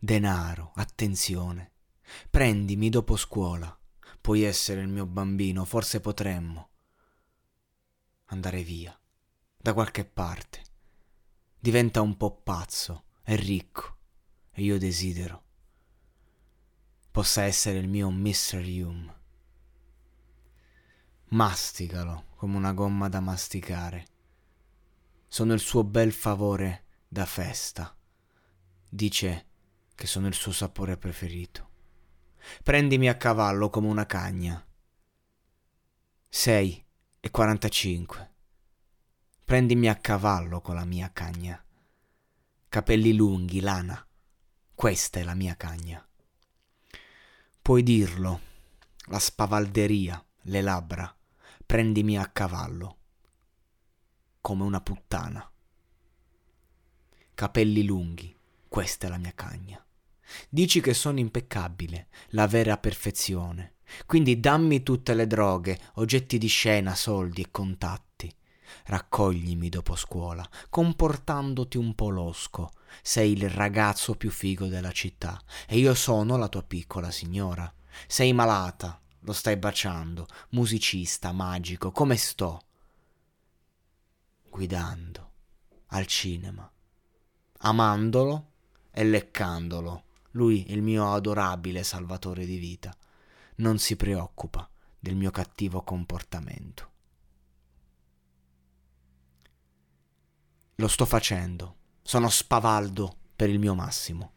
denaro, attenzione. Prendimi dopo scuola. Puoi essere il mio bambino, forse potremmo andare via, da qualche parte. Diventa un po' pazzo, è ricco, e io desidero possa essere il mio Mr. Hume. Masticalo come una gomma da masticare. Sono il suo bel favore da festa. Dice che sono il suo sapore preferito. Prendimi a cavallo come una cagna. 6 e 45. Prendimi a cavallo con la mia cagna. Capelli lunghi, lana. Questa è la mia cagna. Puoi dirlo, la spavalderia, le labbra. Prendimi a cavallo, come una puttana. Capelli lunghi, questa è la mia cagna. Dici che sono impeccabile, la vera perfezione. Quindi dammi tutte le droghe, oggetti di scena, soldi e contatti. Raccoglimi dopo scuola, comportandoti un po' losco. Sei il ragazzo più figo della città e io sono la tua piccola signora. Sei malata, lo stai baciando, musicista, magico, come sto? Guidando, al cinema, amandolo e leccandolo lui, il mio adorabile salvatore di vita, non si preoccupa del mio cattivo comportamento. Lo sto facendo, sono spavaldo per il mio massimo.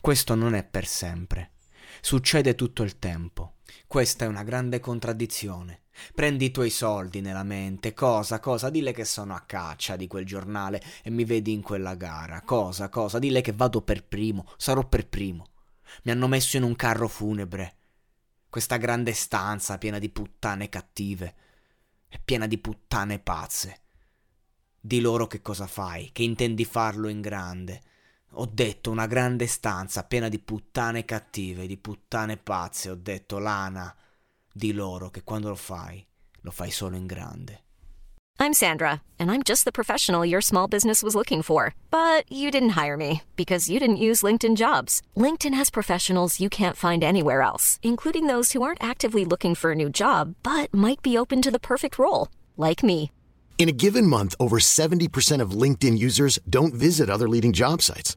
Questo non è per sempre. Succede tutto il tempo. Questa è una grande contraddizione. Prendi i tuoi soldi nella mente, cosa, cosa, dille che sono a caccia di quel giornale e mi vedi in quella gara, cosa, cosa, dille che vado per primo, sarò per primo. Mi hanno messo in un carro funebre. Questa grande stanza piena di puttane cattive e piena di puttane pazze. Di loro che cosa fai, che intendi farlo in grande. Ho detto una grande stanza piena di puttane cattive, di puttane pazze, ho detto Lana di loro che quando lo fai, lo fai solo in grande. I'm Sandra, and I'm just the professional your small business was looking for. But you didn't hire me because you didn't use LinkedIn jobs. LinkedIn has professionals you can't find anywhere else, including those who aren't actively looking for a new job but might be open to the perfect role, like me. In a given month, over 70% of LinkedIn users don't visit other leading job sites.